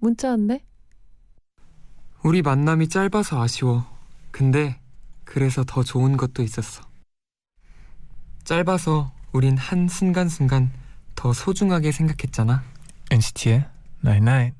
문자 왔네. 우리 만남이 짧아서 아쉬워. 근데 그래서 더 좋은 것도 있었어. 짧아서 우린 한 순간순간 더 소중하게 생각했잖아. NCT의 Night Night. 어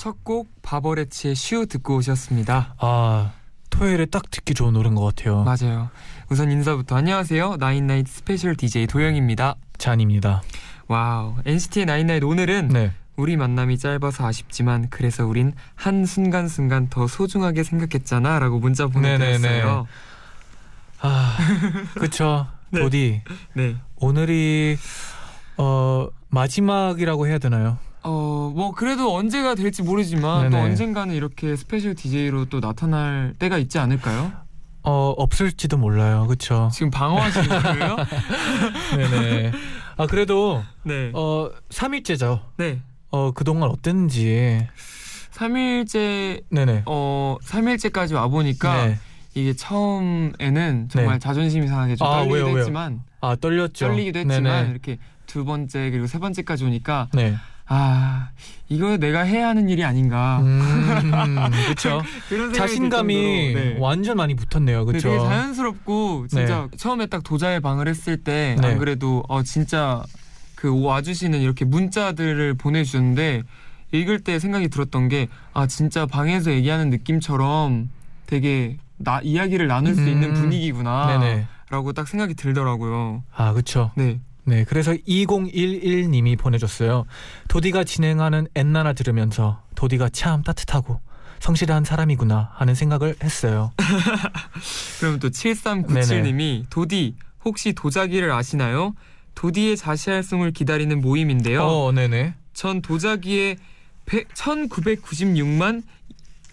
첫 곡 바버렛츠의 슈 듣고 오셨습니다. 아 토요일에 딱 듣기 좋은 노래인 것 같아요. 맞아요. 우선 인사부터 안녕하세요. night night special DJ 도영입니다. 쟈니입니다. Wow. NCT의 나인나잇 오늘은 네. 우리 만남이 짧아서 아쉽지만 그래서 우린 한 순간 순간 더 소중하게 생각했잖아 라고 문자 보내드렸어요. 아 그쵸. 네. 도디 네. 오늘이 어 마지막이라고 해야 되나요? 어, 뭐 그래도 언제가 될지 모르지만 또 네네. 언젠가는 이렇게 special DJ로 또 나타날 때가 있지 않을까요? 어 없을지도 몰라요. 그쵸. 지금 방어하시는 거예요? 네네. 아 그래도 네. 어 3일째죠. 네. 어 그동안 어땠는지. 3일째 네네. 어 3일째까지 와 보니까 네. 이게 처음에는 정말 네. 자존심이 상하게 좀 아, 떨리기도 왜요, 왜요? 했지만 아 떨렸죠. 떨리기도 했지만 네네. 이렇게 두 번째 그리고 세 번째까지 오니까 네. 아 이거 내가 해야 하는 일이 아닌가 음, 그렇죠. 자신감이 네. 완전 많이 붙었네요. 네, 그렇죠. 되게 자연스럽고 진짜 처음에 딱 도자에 방을 했을 때 네. 안 그래도 어 진짜 그 와주시는 이렇게 문자들을 보내주셨는데 읽을 때 생각이 들었던 게 아 진짜 방에서 얘기하는 느낌처럼 되게 나 이야기를 나눌 수 음. 있는 분위기구나라고. 딱 생각이 들더라고요. 아, 그렇죠. 네. 네, 그래서 2011님이 보내줬어요. 도디가 진행하는 엔나나 들으면서 도디가 참 따뜻하고 성실한 사람이구나 하는 생각을 했어요. 그럼 또 7397님이 도디 혹시 도자기를 아시나요? 도디의 자시할송을 기다리는 모임인데요. 어, 네네. 전 도자기의 1996만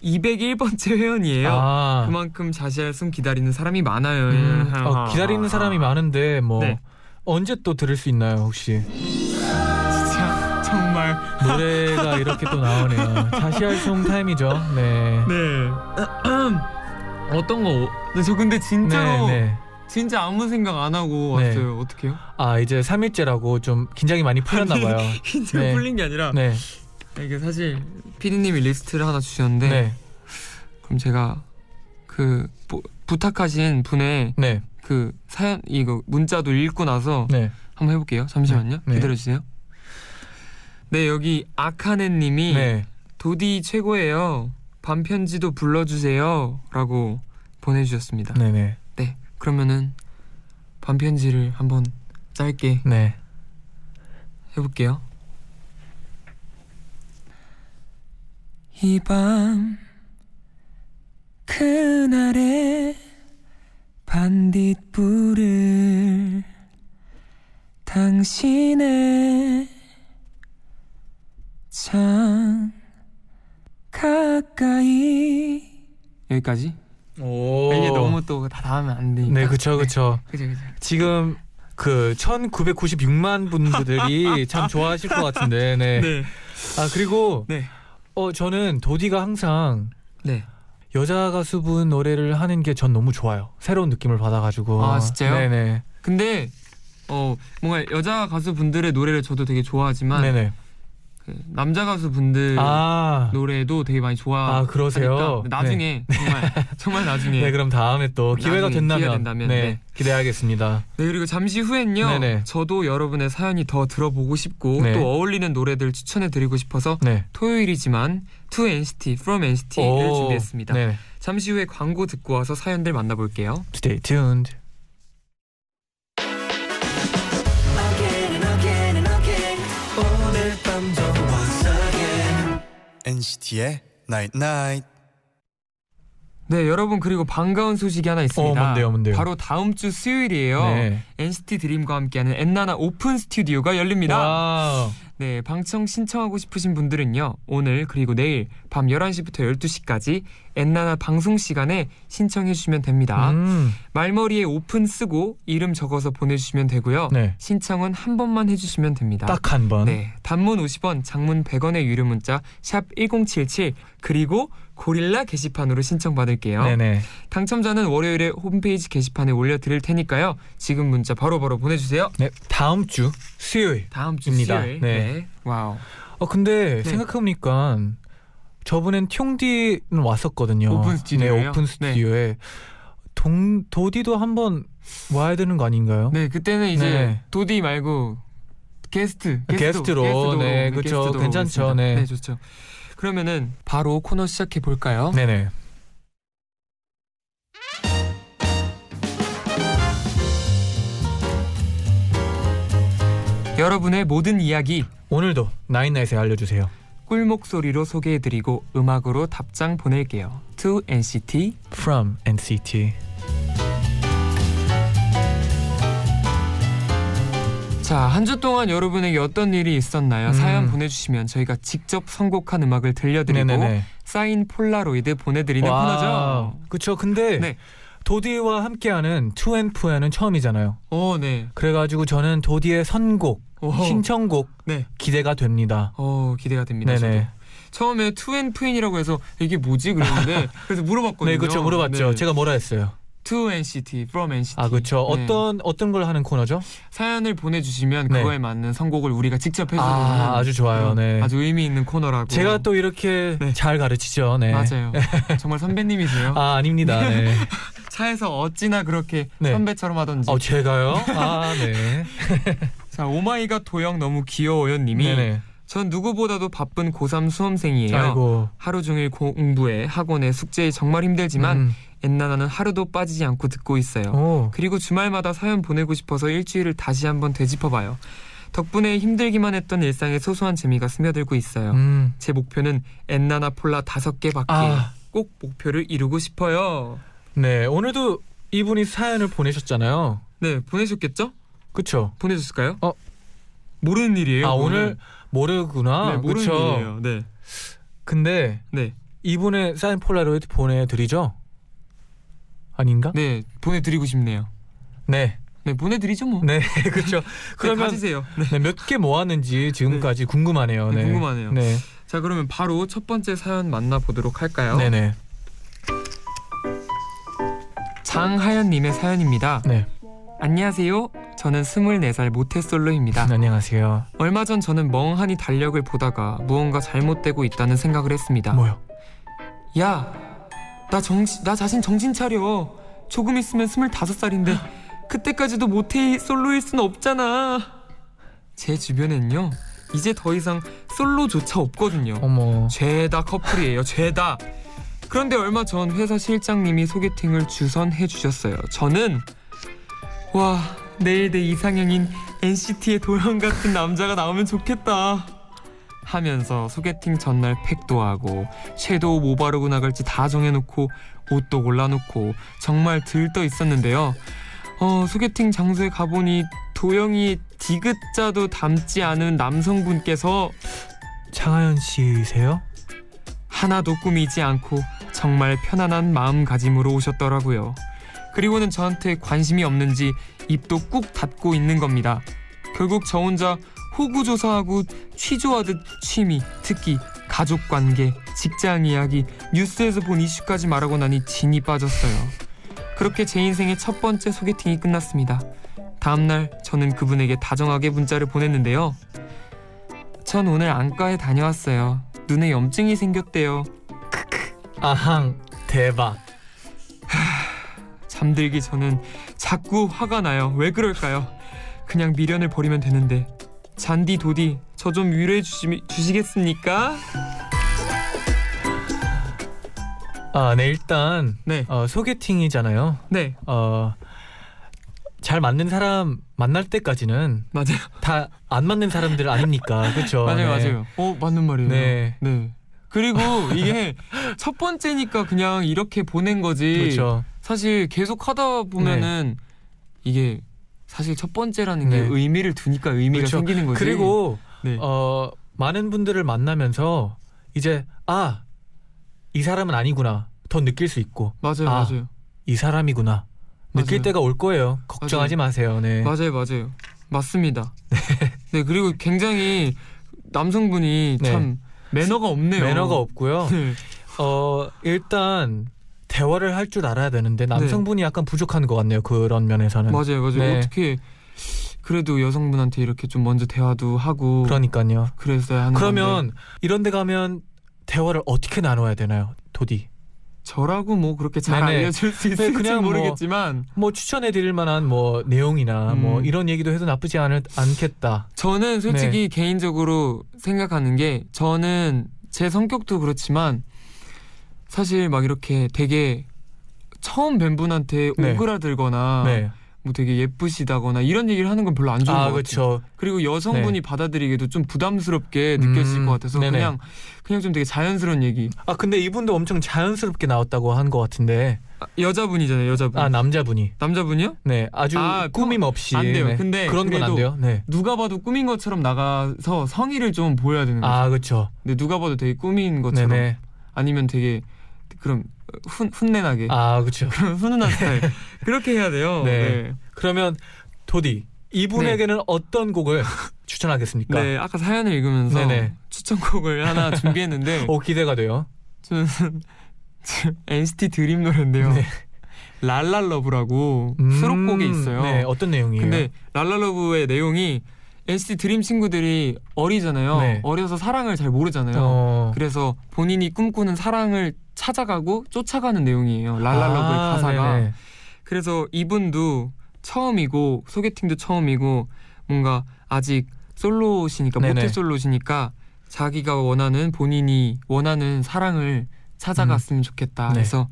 201번째 회원이에요. 아, 그만큼 자시할송 기다리는 사람이 많아요. 음, 어, 기다리는 사람이 많은데 뭐 네. 언제 또 들을 수 있나요, 혹시? 진짜 정말 노래가 이렇게 또 나오네요. 자시할 song time이죠. 네. 네. 어떤 거? 네, 저 근데 진짜로 네, 네. 진짜 아무 생각 안 하고 네. 왔어요. 어떡해요? 아, 이제 3일째라고 좀 긴장이 많이 풀렸나 봐요. 진짜 네. 풀린 게 아니라 네. 이게 사실 피디님이 리스트를 하나 주셨는데 네. 그럼 제가 그 부, 부탁하신 분의 네. 그 사연 이거 문자도 읽고 나서 네. 한번 해볼게요. 잠시만요. 네. 기다려주세요. 네 여기 아카네님이 네. 도디 최고예요. 반편지도 불러주세요라고 보내주셨습니다. 네, 네. 네 그러면은 반편지를 한번 짧게 네. 해볼게요. 이 밤 그날의 반딧불을 당신의 창 가까이 여기까지 오. 이게 너무 또 다 닿으면 안 되니까 네, 그쵸, 그쵸. 그죠 그죠 지금 그 1996만 분들이 참 좋아하실 것 같은데. 네. 네 아, 그리고 네. 어 저는 도디가 항상 네. 여자 가수분 노래를 하는 게 전 너무 좋아요. 새로운 느낌을 받아 가지고. 아, 진짜요? 네, 네. 근데 어 뭔가 여자 가수 분들의 노래를 저도 되게 좋아하지만 네, 네. 그 남자 가수 분들 아. 노래도 되게 많이 좋아. 아, 그러세요? 나중에 정말 정말 나중에. 네, 그럼 다음에 또 기회가 된다면, 된다면, 네, 네. 기대하겠습니다. 네 그리고 잠시 후엔요. 네네. 저도 여러분의 사연이 더 들어보고 싶고 네. 또 어울리는 노래들 추천해드리고 싶어서 네. 토요일이지만 To NCT From NCT를 오, 준비했습니다. 네. 잠시 후에 광고 듣고 와서 사연들 만나볼게요. Stay tuned. NCT의 Night Night. 네, 여러분 그리고 반가운 소식이 하나 있습니다. 어, 뭔데요, 뭔데요? 바로 다음 주 수요일이에요. 네. NCT 드림과 함께하는 엔나나 오픈 스튜디오가 열립니다. Wow. 네, 방청 신청하고 싶으신 분들은요. 오늘 그리고 내일 밤 11시부터 12시까지 엔나나 방송 시간에 신청해 주시면 됩니다. 음. 말머리에 오픈 쓰고 이름 적어서 보내 주시면 되고요. 네. 신청은 한 번만 해 주시면 됩니다. 딱 한 번. 네, 단문 50원, 장문 100원의 유료 문자 샵 #1077 그리고 고릴라 게시판으로 신청 받을게요. 네네. 당첨자는 월요일에 홈페이지 게시판에 올려드릴 테니까요. 지금 문자 바로바로 보내주세요. 네. 다음 주 수요일. 다음 주 입니다. 수요일. 네. Wow. 어 근데 네. 생각해보니까 저번엔 퉁디는 왔었거든요. 오픈 스튜디오예요? 네, 오픈 스튜디오에 동 도디도 한번 와야 되는 거 아닌가요? 네, 그때는 이제 네. 도디 말고 게스트, 아, 게스트로. 네, 그쵸. 게스트도 괜찮죠. 네. 네, 좋죠. 그러면은 바로 코너 시작해 볼까요? 네네. 여러분의 모든 이야기 오늘도 나인나잇에 알려주세요. 꿀 목소리로 소개해드리고 음악으로 답장 보낼게요. To NCT From NCT. 자, 한 주 동안 여러분에게 어떤 일이 있었나요? 음. 사연 보내주시면 저희가 직접 선곡한 음악을 들려드리고 네네네. 사인 폴라로이드 보내드리는 코너죠. 그쵸. 근데 네. 도디와 함께하는 투앤푸에는 처음이잖아요. 어, 네. 그래가지고 저는 도디의 선곡, 오. 신청곡 네. 기대가 됩니다. 어, 기대가 됩니다. 네네. 저도. 처음에 투엔프엔이라고 해서 이게 뭐지 그랬는데 그래서 물어봤거든요. 네, 그쵸. 물어봤죠. 네. 제가 뭐라 했어요? To NCT, From NCT. 아, 그쵸. 네. 어떤 어떤 걸 하는 코너죠? 사연을 보내주시면 네. 그거에 맞는 선곡을 우리가 직접 해주는 아, 아주 좋아요. 네. 아주 의미 있는 코너라고. 제가 또 이렇게 네. 잘 가르치죠. 네. 맞아요. 정말 선배님이세요. 아, 아닙니다. 네. 차에서 어찌나 그렇게 네. 선배처럼 하던지. 어, 제가요? 아, 네. 자, oh my god 도영 너무 귀여워요님이 네네. 전 누구보다도 바쁜 고3 수험생이에요. 아이고. 하루 종일 공부에 학원에 숙제에 정말 힘들지만 음. 엔나나는 하루도 빠지지 않고 듣고 있어요. 오. 그리고 주말마다 사연 보내고 싶어서 일주일을 다시 한번 되짚어봐요. 덕분에 힘들기만 했던 일상의 소소한 재미가 스며들고 있어요. 음. 제 목표는 엔나나 폴라 다섯 개 받기. 아. 꼭 목표를 이루고 싶어요. 네. 오늘도 이분이 사연을 보내셨잖아요. 네, 보내셨겠죠? 그쵸? 보내셨을까요? 어. 모르는 일이에요. 아, 그거는. 오늘 모르구나. 네, 모르는 그쵸? 일이에요. 네, 근데 네, 이분의 사인 폴라로이드 보내드리죠? 아닌가? 네, 보내드리고 싶네요. 네. 네, 보내드리죠 뭐. 네, 그렇죠. 네, 그러면 가지세요. 네. 몇 개 모았는지 지금까지 궁금하네요. 네, 네. 궁금하네요. 네. 자, 그러면 바로 첫 번째 사연 만나보도록 할까요? 네네. 장하연님의 사연입니다. 네. 안녕하세요. 저는 24살 모태솔로입니다. 안녕하세요. 얼마 전 저는 멍하니 달력을 보다가 무언가 잘못되고 있다는 생각을 했습니다. 뭐요? 야, 나 정신, 나 자신 정신 차려. 조금 있으면 25살인데 그때까지도 모태 솔로일 순 없잖아. 제 주변엔요. 이제 더 이상 솔로조차 없거든요. 어머. 죄다 커플이에요. 죄다. 그런데 얼마 전 회사 실장님이 소개팅을 주선해 주셨어요. 저는 와 내일 내 이상형인 NCT의 도현 같은 남자가 나오면 좋겠다. 하면서 소개팅 전날 팩도 하고 섀도우 뭐 바르고 나갈지 다 정해놓고 옷도 골라놓고 정말 들떠 있었는데요. 어 소개팅 장소에 가보니 도영이 디귿자도 닮지 않은 남성분께서 장하연 씨세요? 하나도 꾸미지 않고 정말 편안한 마음가짐으로 오셨더라고요. 그리고는 저한테 관심이 없는지 입도 꾹 닫고 있는 겁니다. 결국 저 혼자 호구조사하고 취조하듯 취미, 특기, 가족관계, 직장 이야기, 뉴스에서 본 이슈까지 말하고 나니 진이 빠졌어요. 그렇게 제 인생의 첫 번째 소개팅이 끝났습니다. 다음날 저는 그분에게 다정하게 문자를 보냈는데요. 전 오늘 안과에 다녀왔어요. 눈에 염증이 생겼대요. 아항 대박. 잠들기 전은 자꾸 화가 나요. 왜 그럴까요? 그냥 미련을 버리면 되는데. 잔디 도디 저 좀 위로해 주시, 주시겠습니까? 아, 네 일단 네, 어, 소개팅이잖아요. 네 어, 잘 맞는 사람 만날 때까지는 맞아요, 다 안 맞는 사람들 아닙니까? 그렇죠. 맞아요, 네. 맞아요. 어 맞는 말이에요. 네. 네, 그리고 이게 첫 번째니까 그냥 이렇게 보낸 거지. 그렇죠. 사실 계속 하다 보면은 이게 사실 첫 번째라는 게 네. 의미를 두니까 의미가 그렇죠. 생기는 거지. 그리고 네. 어 많은 분들을 만나면서 이제 아 이 사람은 아니구나 더 느낄 수 있고 맞아요, 아, 맞아요, 이 사람이구나 느낄 맞아요. 때가 올 거예요. 걱정하지 마세요. 네. 맞아요, 맞아요. 맞습니다. 네, 그리고 굉장히 남성분이 네. 참 매너가 없네요. 매너가 없고요. 네. 어 일단 대화를 할 줄 알아야 되는데 남성분이 약간 부족한 것 같네요. 그런 면에서는. 맞아요, 맞아요. 네. 어떻게 그래도 여성분한테 이렇게 좀 먼저 대화도 하고 그러니까요. 그랬어야 하는 그러면 건데 이런 데 가면 대화를 어떻게 나눠야 되나요? 도디. 저라고 뭐 그렇게 잘 네네. 알려줄 수 있을지 그냥 뭐 모르겠지만 뭐 추천해 드릴 만한 뭐 내용이나 음. 뭐 이런 얘기도 해도 나쁘지 않을, 않겠다. 저는 솔직히 네. 개인적으로 생각하는 게 저는 제 성격도 그렇지만 사실 막 이렇게 되게 처음 뵌 분한테 네. 오그라들거나 네. 뭐 되게 예쁘시다거나 이런 얘기를 하는 건 별로 안 좋은 것아 같아요. 그렇죠. 그리고 여성분이 받아들이기도 좀 부담스럽게 느껴질 음, 것 같아서 네네. 그냥 그냥 좀 되게 자연스러운 얘기. 아 근데 이분도 엄청 자연스럽게 나왔다고 한 것 같은데 아, 여자분이잖아요, 여자분. 아 남자분이 남자분이요? 네 아주 아, 꾸밈 없이 안 돼요. 네. 근데 그런 건 안 돼요. 네. 누가 봐도 꾸민 것처럼 나가서 성의를 좀 보여야 되는 거죠. 아 그렇죠. 근데 누가 봐도 되게 꾸민 것처럼 네네. 아니면 되게 그럼 훈 훈내나게 아 그렇죠. 그런 훈훈한 스타일 그렇게 해야 돼요. 네. 네. 그러면 도디 이분에게는 어떤 곡을 추천하겠습니까? 네, 아까 사연을 읽으면서 네네. 추천곡을 하나 준비했는데 오 기대가 돼요. 저는 NCT 드림 노래인데요. 네. 랄랄러브라고 음, 수록곡이 있어요. 네 어떤 내용이에요? 근데 랄랄러브의 내용이 NCT 드림 친구들이 어리잖아요. 네. 어려서 사랑을 잘 모르잖아요. 어... 그래서 본인이 꿈꾸는 사랑을 찾아가고 쫓아가는 내용이에요. 랄랄러브의 아, 가사가. 네네. 그래서 이분도 처음이고 소개팅도 처음이고 뭔가 아직 솔로시니까 네네. 모태 솔로시니까 자기가 원하는 본인이 원하는 사랑을 찾아갔으면 좋겠다. 네. 그래서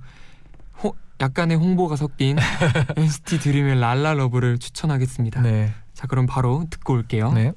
호- 약간의 홍보가 섞인 NCT 드림의 랄랄러브를 추천하겠습니다. 네. 자 그럼 바로 듣고 올게요. 네.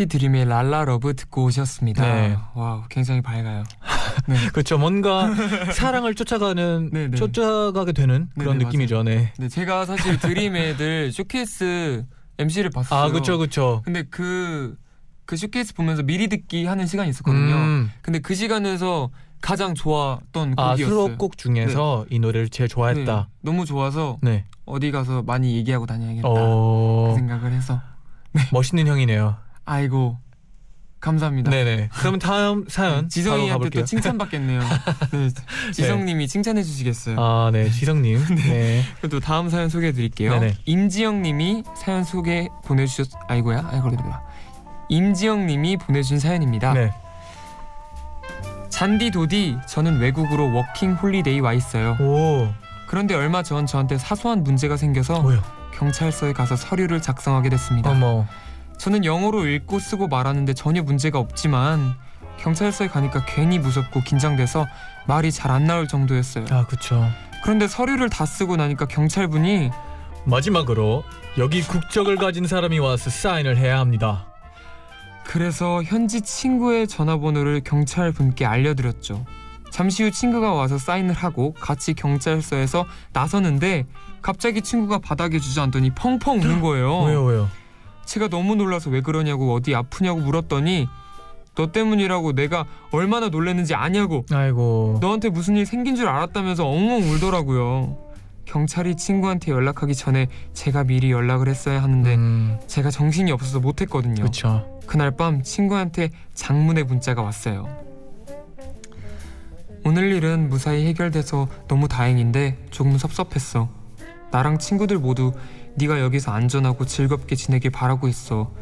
NCT 드림의 La La Love 듣고 오셨습니다. 네. Wow 굉장히 밝아요. 그렇죠. 뭔가 사랑을 쫓아가는 네, 네. 쫓아가게 되는 그런 네, 느낌이죠. 네. 네 제가 사실 드림 애들 쇼케이스 MC를 봤어요. 아 그렇죠, 그렇죠. 근데 그, 그 쇼케이스 보면서 미리 듣기 하는 시간이 있었거든요. 음, 근데 그 시간에서 가장 좋았던 아 곡이었어요. 수록곡 중에서 이 노래를 제일 좋아했다. 네, 너무 좋아서 네. 어디 가서 많이 얘기하고 다녀야겠다 어 그 생각을 해서 멋있는 형이네요. 아이고 감사합니다. 네네. 그러면 다음 사연 지성이한테. 또 칭찬받겠네요. 네, 지성님이 칭찬해 주시겠어요. 아, 네, 지성님. 네. 또 다음 사연 소개해 드릴게요. 임지영님이 사연 소개 보내주셨. 아이고야, 아이고 그래도야. 임지영님이 보내준 사연입니다. 네. 쟌디 도디, 저는 외국으로 워킹 홀리데이 와 있어요. 오, 그런데 얼마 전 저한테 사소한 문제가 생겨서 뭐요? 경찰서에 가서 서류를 작성하게 됐습니다. 어머. 저는 영어로 읽고 쓰고 말하는데 전혀 문제가 없지만 경찰서에 가니까 괜히 무섭고 긴장돼서 말이 잘 안 나올 정도였어요. 아, 그쵸. 그런데 서류를 다 쓰고 나니까 경찰분이 마지막으로 여기 국적을 가진 사람이 와서 사인을 해야 합니다. 그래서 현지 친구의 전화번호를 경찰분께 알려드렸죠. 잠시 후 친구가 와서 사인을 하고 같이 경찰서에서 나서는데 갑자기 친구가 바닥에 주저앉더니 펑펑 우는 거예요. 왜요, 왜요? 제가 너무 놀라서 왜 그러냐고 어디 아프냐고 물었더니 너 때문이라고 내가 얼마나 놀랐는지 아냐고 아이고. 너한테 무슨 일 생긴 줄 알았다면서 엉엉 울더라고요. 경찰이 친구한테 연락하기 전에 제가 미리 연락을 했어야 하는데 음, 제가 정신이 없어서 못했거든요. 그쵸. 그날 밤 친구한테 장문의 문자가 왔어요. 오늘 일은 무사히 해결돼서 너무 다행인데 조금 섭섭했어. 나랑 친구들 모두 네가 여기서 안전하고 즐겁게 지내길 바라고 있어.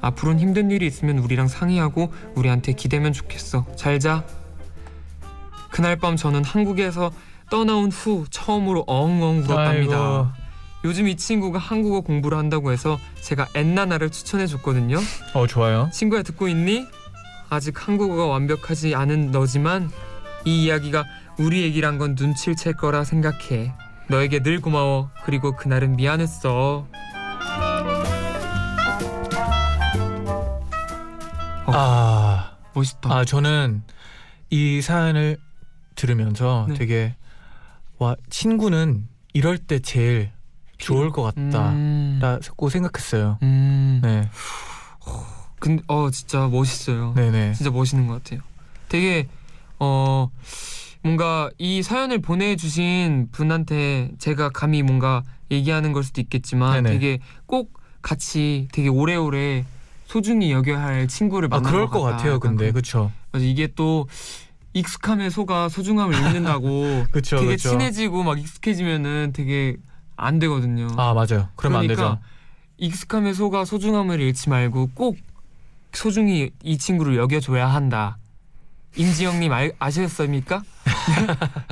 앞으로는 힘든 일이 있으면 우리랑 상의하고 우리한테 기대면 좋겠어. 잘 자. 그날 밤 저는 한국에서 떠나온 후 처음으로 엉엉 울었답니다. 아이고. 요즘 이 친구가 한국어 공부를 한다고 해서 제가 엔나나를 추천해 줬거든요. 어 좋아요. 친구야 듣고 있니? 아직 한국어가 완벽하지 않은 너지만 이 이야기가 우리 얘기란 건 눈치를 챌 거라 생각해. 너에게 늘 고마워. 그리고 그날은 미안했어. 어. 아, 멋있다. 아 저는 이 사연을 들으면서 네. 되게 와 친구는 이럴 때 제일 좋을 것 같다라고 음. 생각했어요. 음. 네, 근데 어 진짜 멋있어요. 네, 네. 진짜 멋있는 것 같아요. 되게 어 뭔가 이 사연을 보내주신 분한테 제가 감히 뭔가 얘기하는 걸 수도 있겠지만 네네. 되게 꼭 같이 되게 오래오래 소중히 여겨야 할 친구를 아 만난 그럴 것 것. 같아요. 근데 그- 그렇죠. 맞아, 이게 또 익숙함에 속아 소중함을 잃는다고 그렇죠. 되게 그렇죠. 친해지고 막 익숙해지면은 되게 안 되거든요. 아 맞아요. 그러면 안 그러니까 되죠. 익숙함에 속아 소중함을 잃지 말고 꼭 소중히 이 친구를 여겨줘야 한다. 임지영님 알, 아셨습니까?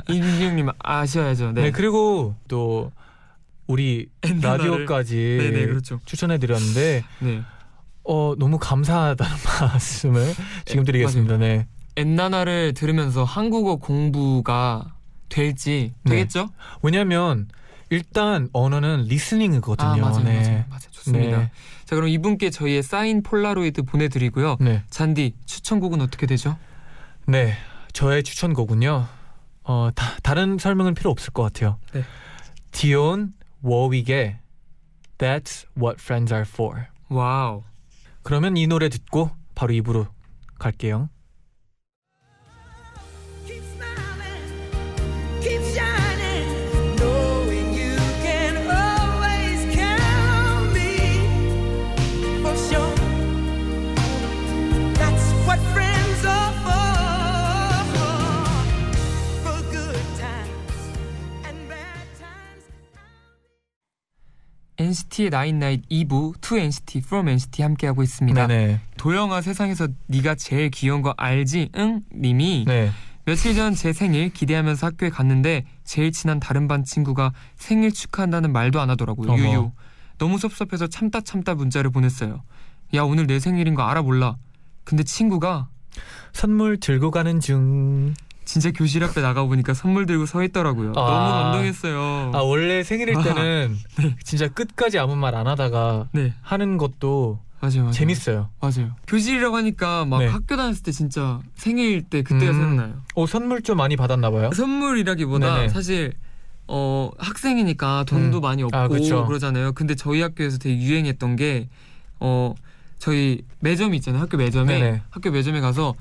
임지영님 아셔야죠. 네. 네. 그리고 또 우리 라디오까지 네네 그렇죠. 추천해드렸는데 네. 어 너무 감사하다는 말씀을 지금 드리겠습니다. 네. 엔나나를 들으면서 한국어 공부가 될지 네. 되겠죠? 왜냐하면 일단 언어는 listening이거든요. 아 맞아요, 네. 맞아요, 맞아요. 좋습니다. 네. 자 그럼 이분께 저희의 사인 폴라로이드 보내드리고요. 네. 쟌디 추천곡은 어떻게 되죠? 네. 저의 추천곡은요. 어 다, 다른 설명은 필요 없을 것 같아요. 네. 디온 워윅의 That's What Friends Are For. Wow. 그러면 이 노래 듣고 바로 2부로 갈게요. NCT의 나인나잇 2부 2NCT From NCT 함께하고 있습니다. 네네. 도영아 세상에서 네가 제일 귀여운 거 알지? 응? 님이 네. 며칠 전 제 생일 기대하면서 학교에 갔는데 제일 친한 다른 반 친구가 생일 축하한다는 말도 안 하더라고요. 어머. 유유. 너무 섭섭해서 참다 참다 문자를 보냈어요. 야 오늘 내 생일인 거 알아 몰라. 근데 친구가 선물 들고 가는 중. 진짜 교실 앞에 나가 보니까 선물 들고 서 있더라고요. 아. 너무 감동했어요. 아 원래 생일일 때는 진짜 끝까지 아무 말 안 하다가 네 하는 것도 맞아요, 맞아요. 재밌어요. 맞아요. 교실이라고 하니까 막 네. 학교 다녔을 때 진짜 생일 때 그때가 음. 생각나요. 어 선물 좀 많이 받았나 봐요. 선물이라기보다 네네. 사실 어 학생이니까 돈도 음. 많이 없고 아. 그러잖아요. 근데 저희 학교에서 되게 유행했던 게 어 저희 매점 있잖아요. 학교 매점에 네네. 학교 매점에 가서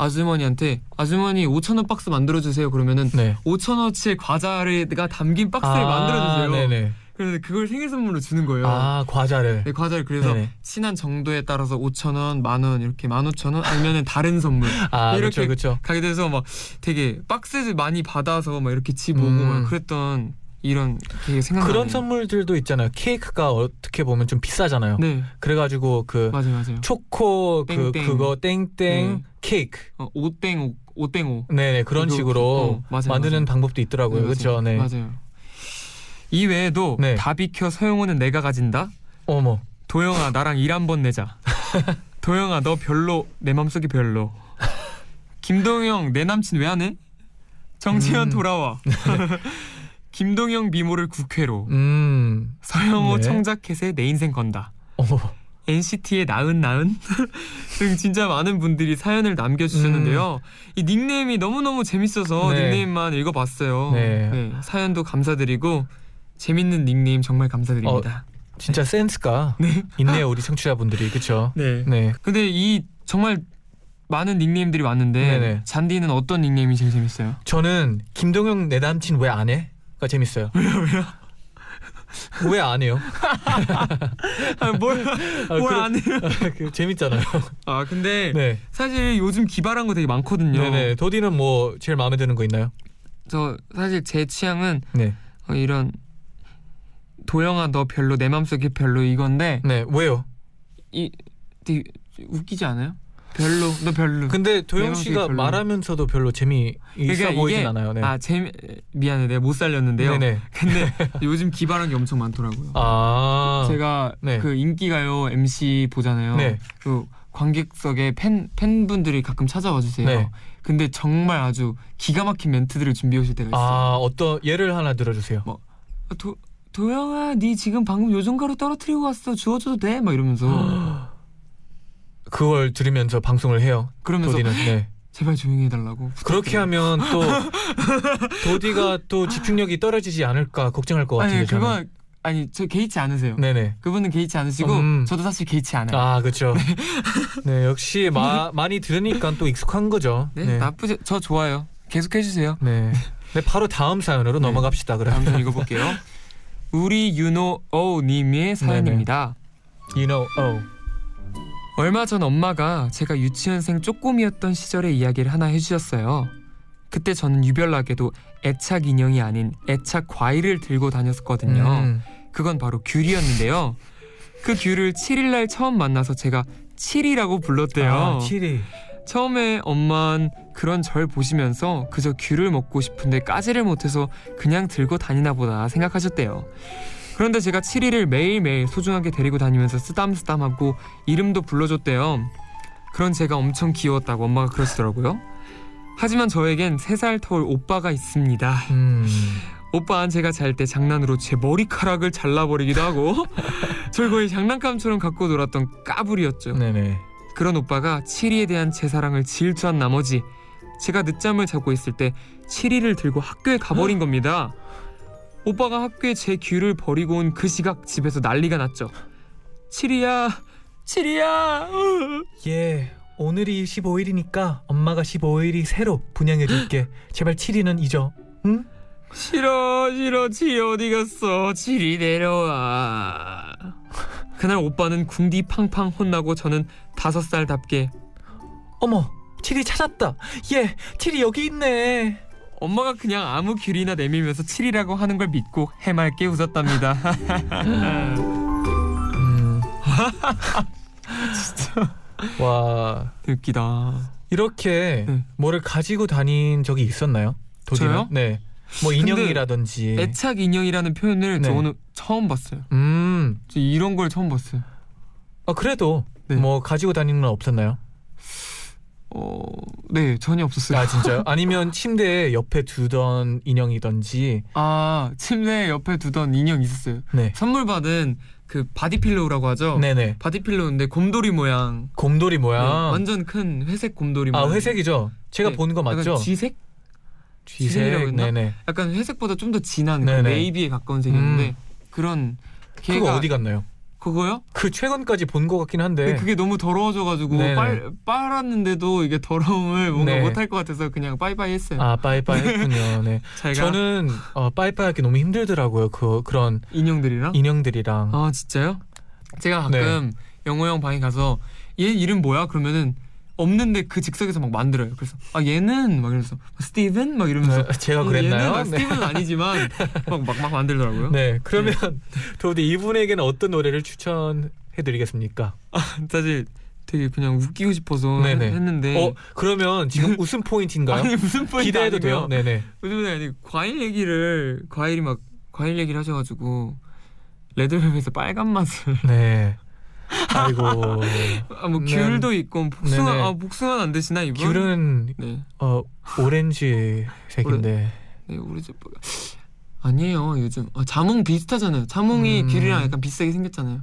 아주머니한테 아주머니 5천 원 박스 만들어 주세요. 그러면은 네. 5천 원치 과자가 담긴 박스를 아, 만들어 주세요. 네네. 그래서 그걸 생일 선물로 주는 거예요. 아 과자를. 네, 과자를 그래서 네네. 친한 정도에 따라서 5천 원, 만 원 이렇게 만 오천 원 아니면은 다른 선물 아 이렇게 그렇죠 그렇죠. 가게 돼서 막 되게 박스를 많이 받아서 막 이렇게 집 오고 음. 막 그랬던 이런 생각나요. 그런 선물들도 있잖아요. 케이크가 어떻게 보면 좀 비싸잖아요. 네, 그래가지고 그 맞아요, 맞아요. 초코 그 땡땡. 그거 땡땡 네. 케이크. 어, 오땡오, 오땡오. 네네 그런 그거- 식으로 어, 맞아요, 만드는. 방법도 있더라고요. 네, 그렇죠. 네. 맞아요. 이 외에도 네. 다 비켜 서영호는 내가 가진다. 어머. 도영아 나랑 일 한번 내자. 도영아 너 별로 내 맘속이 별로. 김동영 내 남친 왜 안 해? 정치현 음. 돌아와. 김동영 미모를 국회로. 음. 서영호 네. 청자켓에 내 인생 건다. 어머. NCT의 나은 나은 등 진짜 많은 분들이 사연을 남겨주셨는데요. 이 닉네임이 너무너무 재밌어서 음. 네. 닉네임만 읽어봤어요. 네. 사연도 감사드리고 재밌는 닉네임 정말 감사드립니다. 진짜 센스가 네. 있네요 우리 청취자분들이 그렇죠. 네. 네. 근데 이 정말 많은 닉네임들이 왔는데 네네. 잔디는 어떤 닉네임이 제일 재밌어요? 저는 김동영 내 남친 왜 안 해? 가 재밌어요. 왜요 왜요? 왜 안 해요? 아, 뭘, 아, 뭘 그래- 안 해요? 그 재밌잖아요. 아 근데 네. 사실 요즘 기발한 거 되게 많거든요. 네네. 도디는 뭐 제일 마음에 드는 거 있나요? 저 사실 제 취향은 네. 어, 이런 도영아 너 별로 내 맘속에 별로 이건데 네. 왜요? 이 되게 웃기지 않아요? 별로 너 별로. 근데 도영 씨가 별로. 말하면서도 별로 재미 있어 보이진 않아요. 네. 아 재미 미안해 내가 못 살렸는데요. 네네. 근데 요즘 기발한 게 엄청 많더라고요. 아. 제가 네. 그 인기가요 MC 보잖아요. 네. 그 관객석에 팬 팬분들이 가끔 찾아와 주세요. 네. 근데 정말 아주 기가 막힌 멘트들을 준비해 오실 때가 있어요. 아 어떤 예를 하나 들어주세요. 뭐, 도 도영아, 네 지금 방금 요정가루 떨어뜨리고 왔어. 주워줘도 돼? 막 이러면서 그걸 들으면서 방송을 해요. 그러면서 도디는. 네. 제발 조용히 해달라고. 그렇게 하면 또 도디가 또 집중력이 떨어지지 않을까 걱정할 것 아니 저는. 그건 아니 저 개의치 않으세요. 네네. 그분은 개의치 않으시고 음. 저도 사실 개의치 않아요. 아 그렇죠. 네 역시 마, 많이 들으니까 또 익숙한 거죠. 네, 나쁘지 저 좋아요. 계속 해주세요. 네. 네 바로 다음 사연으로 네. 넘어갑시다. 다음 그럼. 편 읽어볼게요. 우리 윤호 어님의 사연입니다. You know. Oh. 얼마 전 엄마가 제가 유치원생 쪼꼬미였던 시절의 이야기를 하나 해주셨어요. 그때 저는 유별나게도 애착 인형이 아닌 애착 과일을 들고 다녔었거든요. 음. 그건 바로 귤이었는데요. 그 귤을 7일날 처음 만나서 제가 7이라고 불렀대요. 아, 치리. 처음에 엄만 그런 절 보시면서 그저 귤을 먹고 싶은데 까지를 못해서 그냥 들고 다니나 보다 생각하셨대요. 그런데 제가 7일을 매일매일 소중하게 데리고 다니면서 쓰담쓰담하고 이름도 불러줬대요. 그런 제가 엄청 귀여웠다고 엄마가 그러시더라고요. 하지만 저에겐 3살 터울 오빠가 있습니다. 음. 오빠는 제가 잘 때 장난으로 제 머리카락을 잘라버리기도 하고 절 거의 장난감처럼 갖고 놀았던 까불이었죠. 네네. 그런 오빠가 7위에 대한 제 사랑을 질투한 나머지 제가 늦잠을 자고 있을 때 7위를 들고 학교에 가버린 겁니다. 오빠가 학교에 제 귤을 버리고 온 그 시각 집에서 난리가 났죠. 7위야, 7위야. 예. 오늘이 15일이니까 엄마가 15일이 새로 분양해 줄게. 제발 7일은 잊어. 응? 싫어, 싫어, 7위 어디 갔어? 7위 내려와. 그날 오빠는 궁디 팡팡 혼나고 저는 다섯 살답게 어머, 7이 찾았다. 예, 7이 여기 있네. 엄마가 그냥 아무 귤이나 내밀면서 7이라고 하는 걸 믿고 해맑게 웃었답니다. 음. 진짜. 와, 웃기다. 이렇게 네. 뭐를 가지고 다닌 적이 있었나요? 도디는? 저요? 네. 뭐 인형이라든지. 애착 인형이라는 표현을 네. 저 오늘 처음 봤어요. 음. 저 이런 걸 처음 봤어요. 아, 그래도 네. 뭐 가지고 다니는 건 없었나요? 어, 네 전혀 없었어요. 아, 진짜요? 아니면 침대 옆에 두던 인형이든지. 아 침대 옆에 두던 인형 있었어요. 네. 선물 받은 그 body pillow라고 하죠. 네네. body pillow인데 곰돌이 모양. 곰돌이 네, 모양. 완전 큰 회색 곰돌이 모양. 아, 회색이죠? 제가 네, 본거 맞죠? 쥐색? 쥐색. 네네. 약간 회색보다 좀 더 진한 그 네네. navy에 가까운 색이었는데 음. 그런 그거 걔가 어디 갔나요? 그거요? 그 최근까지 본 것 같긴 한데. 그게 너무 더러워져가지고 네네. 빨 빨았는데도 이게 더러움을 뭔가 네. 못할 것 같아서 그냥 빠이빠이 했어요. 아 빠이빠이 했군요. 네. 저는 어, 빠이빠이 하기 너무 힘들더라고요. 그 그런 인형들이랑. 인형들이랑. 아 진짜요? 제가 가끔 영호 형 방에 가서 얘 이름 뭐야? 그러면은 없는데 그 즉석에서 막 만들어요. 그래서 아 얘는 막 이러면서 스티븐 막 이러면서 네, 제가 어, 그랬나요? 얘는 막 네. 스티븐은 아니지만 막 막 막 만들더라고요. 네. 그러면 도디 이분에게는 어떤 노래를 추천해 드리겠습니까? 사실 되게 그냥 웃기고 싶어서 네네. 했- 했는데 어 그러면 지금 웃음 포인트인가요? 아니 무슨 포인트 기대해도 아니고요. 돼요? 네네. 요즘에 아니 과일 얘기를 과일이 막 과일 얘기를 하셔가지고 레드벨벳의 빨간 맛을 네. 아이고. 아, 뭐 네. 귤도 있고 복숭아 네네. 아 복숭아는 안 드시나 이분? 귤은 네, 어 오렌지 색인데. 네 우리 집 아니에요 요즘 아, 자몽 비슷하잖아요. 자몽이 음. 귤이랑 약간 비슷하게 생겼잖아요.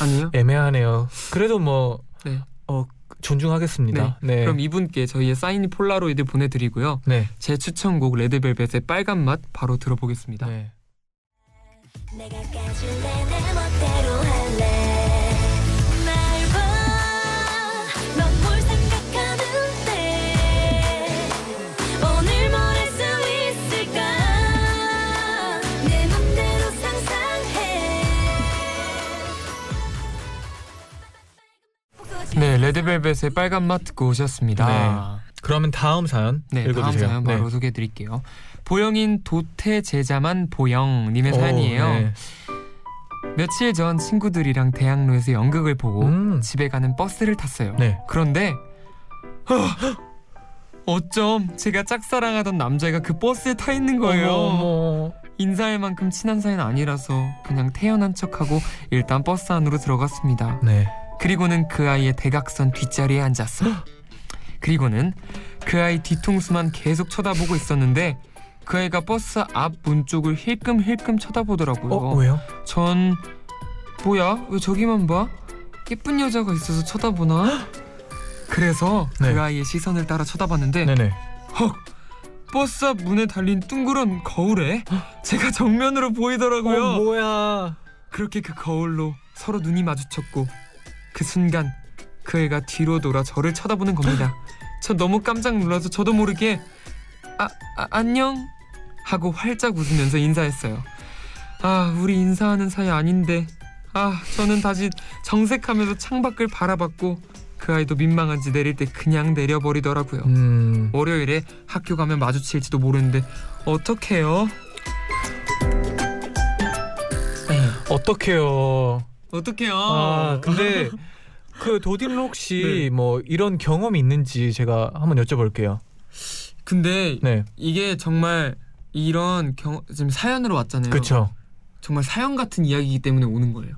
아니에요? 애매하네요. 그래도 뭐 네. 어, 존중하겠습니다. 네. 그럼 이분께 저희의 사인 폴라로이드 보내드리고요. 네. 제 추천곡 레드벨벳의 빨간 맛 바로 들어보겠습니다. 네. 네, 레드벨벳의 빨간 맛 듣고 오셨습니다. 그러면 다음 사연 네, 다음 읽어주세요. 사연 바로 소개해드릴게요. 보영인 도태 제자만 보영님의 오, 사연이에요. 네. 며칠 전 친구들이랑 대학로에서 연극을 보고 음. 집에 가는 버스를 탔어요. 네. 그런데 하, 어쩜 제가 짝사랑하던 남자가 그 버스에 타 있는 거예요. 어머, 인사할 만큼 친한 사이는 아니라서 그냥 태연한 척하고 일단 버스 안으로 들어갔습니다. 네. 그리고는 그 아이의 대각선 뒷자리에 앉았어. 그리고는 그 아이 뒤통수만 계속 쳐다보고 있었는데 그 아이가 버스 앞 문 쪽을 힐끔힐끔 쳐다보더라고요. 어 왜요? 전 뭐야 왜 저기만 봐? 예쁜 여자가 있어서 쳐다보나? 그래서 네. 그 아이의 시선을 따라 쳐다봤는데 네네. 헉 버스 앞 문에 달린 둥그런 거울에 제가 정면으로 보이더라고요. 어 뭐야? 그렇게 그 거울로 서로 눈이 마주쳤고 그 순간 그 애가 뒤로 돌아 저를 쳐다보는 겁니다. 저 너무 깜짝 놀라서 저도 모르게 아, 아 안녕 하고 활짝 웃으면서 인사했어요. 아 우리 인사하는 사이 아닌데 아 저는 다시 정색하면서 창밖을 바라봤고 그 아이도 민망한지 내릴 때 그냥 내려버리더라고요. 음. 월요일에 학교 가면 마주칠지도 모르는데 어떡해요? 어떡해요? 어떡해요? 아 근데 그 도디는 혹시 네. 뭐 이런 경험이 있는지 제가 한번 여쭤볼게요. 근데 네. 이게 정말 이런 경 지금 사연으로 왔잖아요. 그렇죠. 정말 사연 같은 이야기이기 때문에 오는 거예요.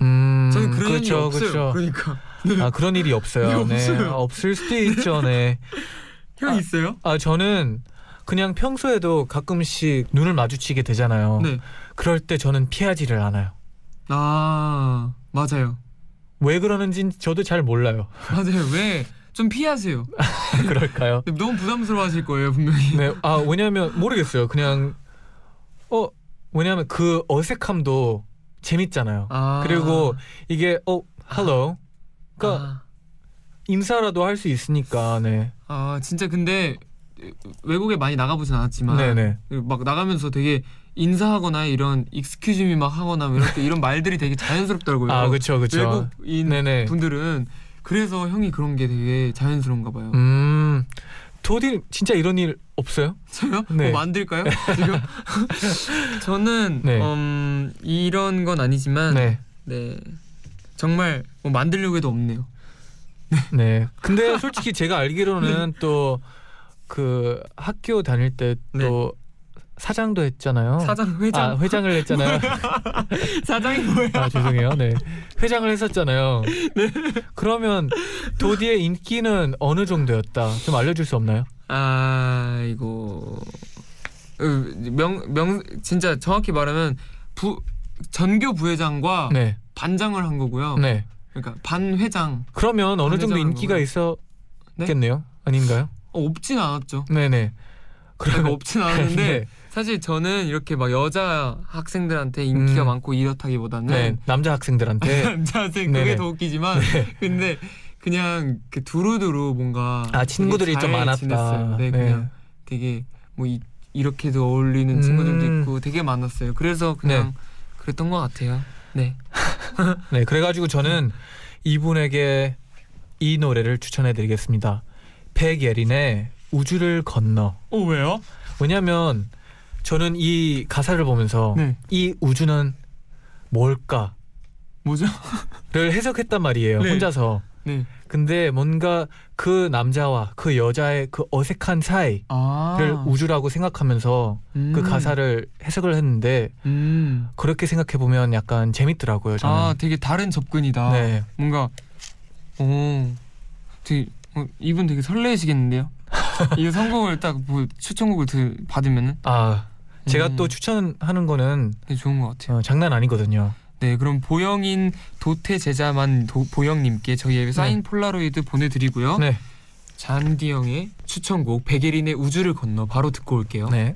음. 저는 그런 일이 그렇죠, 없어요. 그렇죠. 그러니까 아 그런 일이 없어요. 네, 네. 없어요. 아, 없을 수도 있죠. 네. 형 아. 있어요? 아 저는 그냥 평소에도 가끔씩 눈을 마주치게 되잖아요. 네. 그럴 때 저는 피하지를 않아요. 아 맞아요. 왜 그러는진 저도 잘 몰라요. 맞아요. 왜 좀 피하세요. 그럴까요? 너무 부담스러워하실 거예요 분명히. 네. 아 왜냐면 모르겠어요. 그냥 어 왜냐면 그 어색함도 재밌잖아요. 아 그리고 이게 어 hello 그러니까 아, 인사라도 할 수 있으니까 네. 아 진짜 근데 외국에 많이 나가보진 않았지만 네네. 막 나가면서 되게 인사하거나 이런 익스큐즈미 막 하거나 뭐때 이런 말들이 되게 자연스럽더라고요. 아 그렇죠 그렇죠. 외국인 네네. 분들은 그래서 형이 그런 게 되게 자연스러운가 봐요. 음 도디 진짜 이런 일 없어요? 저요? 네. 뭐 만들까요? 지금? 저는 네. 음, 이런 건 아니지만 네. 네. 정말 뭐 만들려고 해도 없네요. 네. 근데 솔직히 제가 알기로는 또 그 학교 다닐 때또 사장도 했잖아요. 사장 회장 아, 회장을 했잖아요. 사장이 뭐야? 아, 죄송해요. 네. 회장을 했었잖아요. 네. 그러면 도디의 인기는 어느 정도였다? 좀 알려줄 수 없나요? 아 이거 명 명 진짜 정확히 말하면 부 전교 부회장과 네. 반장을 한 거고요. 네. 그러니까 반 회장 그러면 어느 정도 인기가. 있었겠네요. 아닌가요? 어, 없진 않았죠. 네네. 그러니까 없진 않았는데 네. 사실 저는 이렇게 막 여자 학생들한테 인기가 음. 많고 이렇다기보다는 네. 남자 학생들한테 남자 학생 네네. 그게 더 웃기지만 네. 근데 그냥 그 두루두루 뭔가 아 친구들이 좀잘 많았다. 지냈어요. 네, 그냥 되게 뭐 이, 이렇게도 어울리는 친구들도 음. 있고 되게 많았어요. 그래서 그냥 그랬던 것 같아요. 네. 네, 그래가지고 저는 이분에게 이 노래를 추천해드리겠습니다. 백예린의 우주를 건너. 어 왜요? 왜냐면 저는 이 가사를 보면서 네. 이 우주는 뭘까를 뭐죠? 해석했단 말이에요. 네. 혼자서. 네. 근데 뭔가 그 남자와 그 여자의 그 어색한 사이를 아. 우주라고 생각하면서 음. 그 가사를 해석을 했는데 음. 그렇게 생각해 보면 약간 재밌더라고요. 저는. 아, 되게 다른 접근이다. 네. 뭔가 어. 되게 어, 이분 되게 설레시겠는데요? 이 선곡을 딱 뭐 추천곡을 들, 받으면은 아 제가 음. 또 추천하는 거는 되게 좋은 것 같아요. 어, 장난 아니거든요. 네, 그럼 보영인 도태 제자만 도, 보영님께 저희의 사인 폴라로이드 보내드리고요. 네, 잔디 형의 추천곡 백예린의 우주를 건너 바로 듣고 올게요. 네.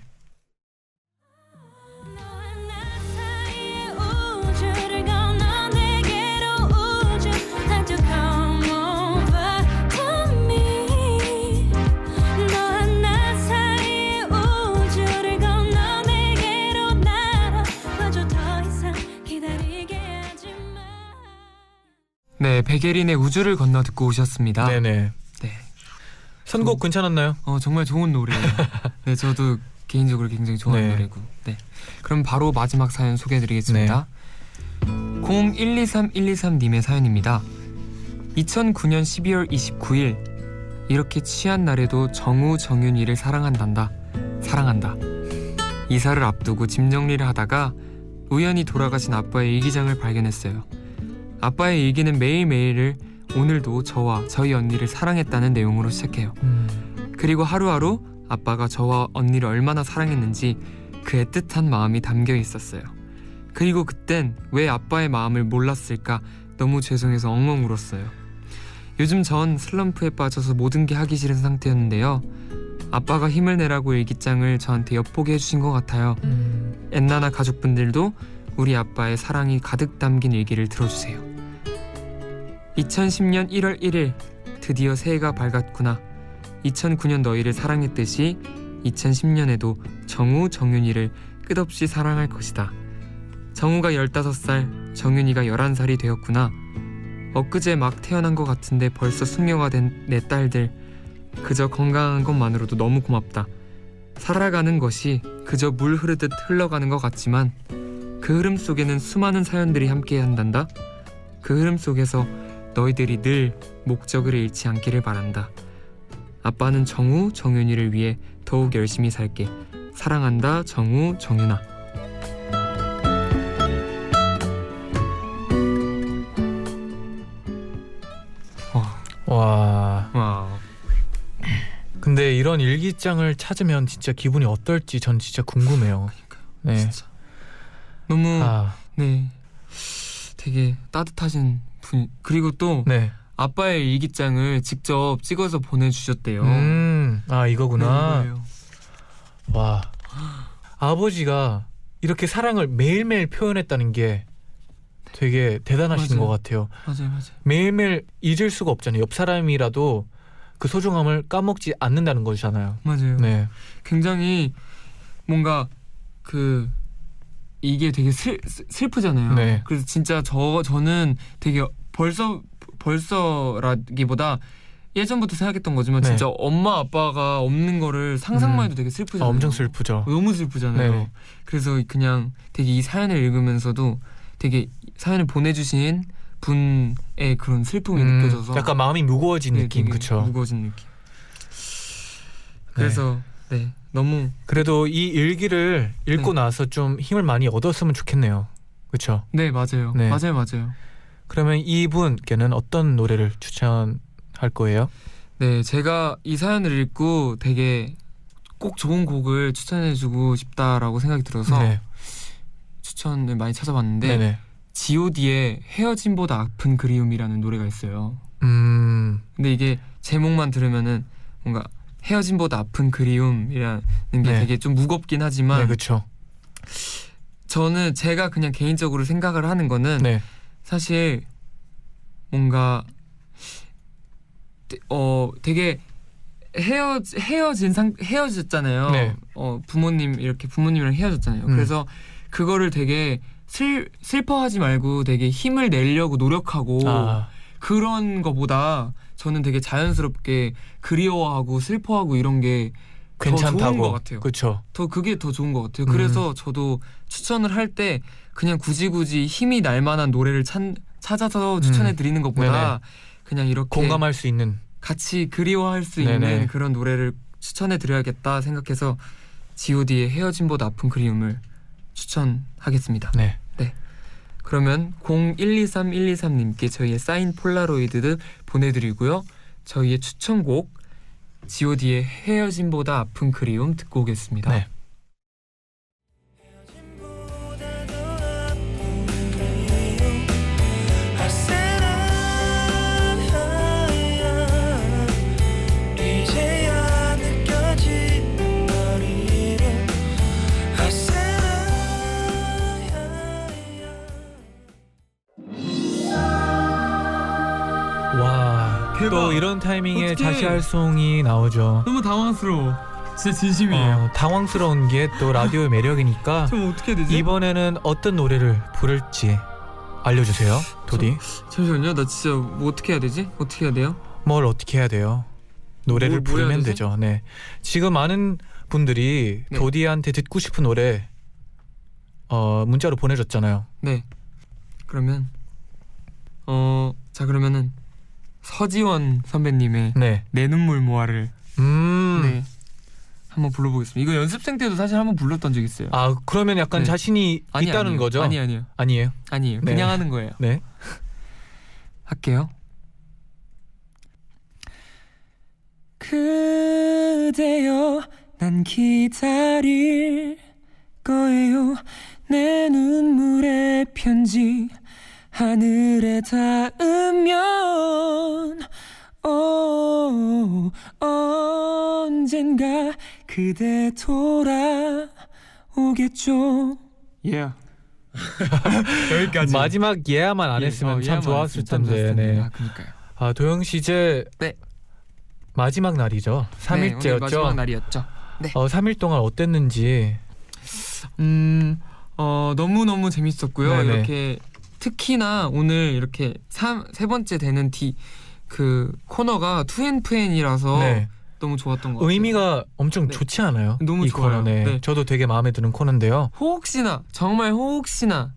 네, 백예린의 우주를 건너 듣고 오셨습니다. 네네. 네. 선곡 괜찮았나요? 어 정말 좋은 노래예요. 네, 저도 개인적으로 굉장히 좋아하는 네. 노래고. 네. 그럼 바로 마지막 사연 소개해드리겠습니다. 0123-123님의 사연입니다. 2009년 12월 29일 이렇게 취한 날에도 정우 정윤이를 사랑한단다. 사랑한다. 이사를 앞두고 짐 정리를 하다가 우연히 돌아가신 아빠의 일기장을 발견했어요. 아빠의 일기는 매일매일을 오늘도 저와 저희 언니를 사랑했다는 내용으로 시작해요. 음, 그리고 하루하루 아빠가 저와 언니를 얼마나 사랑했는지 그 애틋한 마음이 담겨 있었어요. 그리고 그땐 왜 아빠의 마음을 몰랐을까 너무 죄송해서 엉엉 울었어요. 요즘 전 슬럼프에 빠져서 모든 게 하기 싫은 상태였는데요. 아빠가 힘을 내라고 일기장을 저한테 엿보게 해주신 것 같아요. 음, 엔나나 가족분들도 우리 아빠의 사랑이 가득 담긴 일기를 들어주세요. 2010년 1월 1일 드디어 새해가 밝았구나. 2009년 너희를 사랑했듯이 2010년에도 정우 정윤이를 끝없이 사랑할 것이다. 정우가 15살, 정윤이가 11살이 되었구나. 엊그제 막 태어난 것 같은데 벌써 숙녀가 된 내 딸들. 그저 건강한 것만으로도 너무 고맙다. 살아가는 것이 그저 물 흐르듯 흘러가는 것 같지만 그 흐름 속에는 수많은 사연들이 함께 한단다. 그 흐름 속에서 너희들이 늘 목적을 잃지 않기를 바란다. 아빠는 정우, 정윤이를 위해 더욱 열심히 살게. 사랑한다, 정우, 정윤아. 와. 와, 근데 이런 일기장을 찾으면 진짜 기분이 어떨지 전 진짜 궁금해요. 네. 진짜 너무 아, 네, 되게 따뜻하신 분. 그리고 또 네. 아빠의 일기장을 직접 찍어서 보내주셨대요. 음, 아 네, 이거구나. 이거예요. 와. 아버지가 이렇게 사랑을 매일매일 표현했다는 게 되게 대단하신 맞아요. 것 같아요. 맞아요, 맞아요. 매일매일 잊을 수가 없잖아요. 옆 사람이라도 그 소중함을 까먹지 않는다는 거잖아요. 맞아요. 네. 굉장히 뭔가 그 이게 되게 슬, 슬- 슬프잖아요. 네. 그래서 진짜 저 저는 되게 벌써 벌써라기보다 예전부터 생각했던 거지만 네. 진짜 엄마 아빠가 없는 거를 상상만 해도 되게 아, 슬프잖아요. 엄청 슬프죠. 너무 슬프잖아요. 네. 그래서 그냥 되게 이 사연을 읽으면서도 되게 사연을 보내주신 분의 그런 슬픔이 음, 느껴져서 약간 마음이 무거워진 네, 느낌, 되게 그렇죠. 무거워진 느낌. 그래서 네, 너무 그래도 이 일기를 읽고 네. 나서 좀 힘을 많이 얻었으면 좋겠네요. 그렇죠. 네 맞아요, 네. 맞아요, 맞아요. 그러면 이분께는 어떤 노래를 추천할 거예요? 네, 제가 이 사연을 읽고 되게 꼭 좋은 곡을 추천해주고 싶다라고 생각이 들어서 네. 추천을 많이 찾아봤는데 네네. G.O.D의 헤어짐보다 아픈 그리움이라는 노래가 있어요. 음, 근데 이게 제목만 들으면은 뭔가 헤어짐보다 아픈 그리움이라는 게 네. 되게 좀 무겁긴 하지만 네, 그렇죠. 저는 제가 그냥 개인적으로 생각을 하는 거는 네, 사실 뭔가 어 되게 헤어 헤어진 상 헤어졌잖아요. 네. 어 부모님 이렇게 부모님이랑 헤어졌잖아요. 음. 그래서 그거를 되게 슬 슬퍼하지 말고 되게 힘을 내려고 노력하고 아, 그런 거보다 저는 되게 자연스럽게 그리워하고 슬퍼하고 이런 게더 괜찮다고. 좋은 것 같아요. 그렇죠. 더 그게 더 좋은 것 같아요. 음. 그래서 저도 추천을 할 때 그냥 굳이 굳이 힘이 날 만한 노래를 찾, 찾아서 추천해 드리는 것보다 음. 그냥 이렇게 공감할 수 있는. 같이 그리워할 수 네네. 있는 그런 노래를 추천해 드려야겠다 생각해서 G.O.D의 헤어짐보다 아픈 그리움을 추천하겠습니다. 네. 그러면 0123-123님께 저희의 사인 폴라로이드 보내드리고요. 저희의 추천곡 G.O.D의 헤어짐보다 아픈 그리움 듣고 오겠습니다. 네. 또 이런 타이밍에 어떡해. 자시할송이 나오죠. 너무 당황스러워. 진짜 진심이에요. 어, 당황스러운 게 또 라디오의 매력이니까 좀 어떻게 되지? 이번에는 어떤 노래를 부를지 알려주세요, 도디. 잠시만요. 나 진짜 뭐 어떻게 해야 되지? 어떻게 해야 돼요? 뭘 어떻게 해야 돼요? 노래를 해야 부르면? 되죠. 네. 지금 많은 분들이 네. 도디한테 듣고 싶은 노래 어 문자로 보내줬잖아요. 네. 그러면 어 자 그러면은 서지원 선배님의 네. 내 눈물 모아를 음. 네 한번 불러보겠습니다. 이거 연습생 때도 사실 한번 불렀던 적 있어요. 아 그러면 약간 네. 자신이 아니, 있다는 아니에요. 거죠? 아니 아니요 아니에요. 아니에요. 네. 그냥 하는 거예요. 네. 할게요. 그대여 난 기다릴 거예요 내 눈물의 편지 하늘에 닿으면 오, 언젠가 그대 돌아오겠죠 예 여기까지 마지막 예야만 안 예, 했으면 어, 참 예야만 좋았을 텐데. 좋았을 텐데. 네. 아, 그니까요 아 도영 씨 이제 네. 마지막 날이죠. 네, 3일째였죠. 오늘 마지막 날이었죠 어 3일 동안 어땠는지. 음, 어, 너무 너무 재밌었고요. 네네. 이렇게 특히나 오늘 이렇게 삼, 세 번째 되는 디, 그 코너가 투앤프앤이라서 네. 너무 좋았던 것 같아요. 의미가 엄청 네. 좋지 않아요? 너무 이 좋아요. 코너 네. 네. 저도 되게 마음에 드는 코너인데요. 혹시나, 정말 혹시나,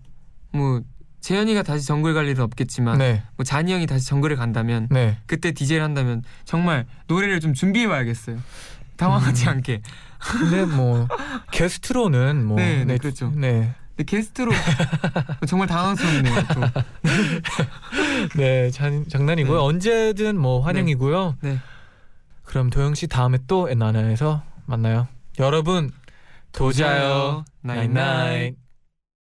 뭐, 재현이가 다시 정글 갈 일은 없겠지만, 네. 뭐, 잔이 형이 다시 정글을 간다면, 네. 그때 DJ를 한다면, 정말 노래를 좀 준비해 봐야겠어요. 당황하지 음. 않게. 근데 뭐 게스트로는 뭐 네, 네, 그렇죠. 네. 근데 게스트로 정말 당황스럽네요. 또. 네, 장, 장난이고요. 네. 언제든 뭐 환영이고요. 네. 그럼 도영 씨 다음에 또 엔나나에서 만나요. 여러분 잘자요. Night night.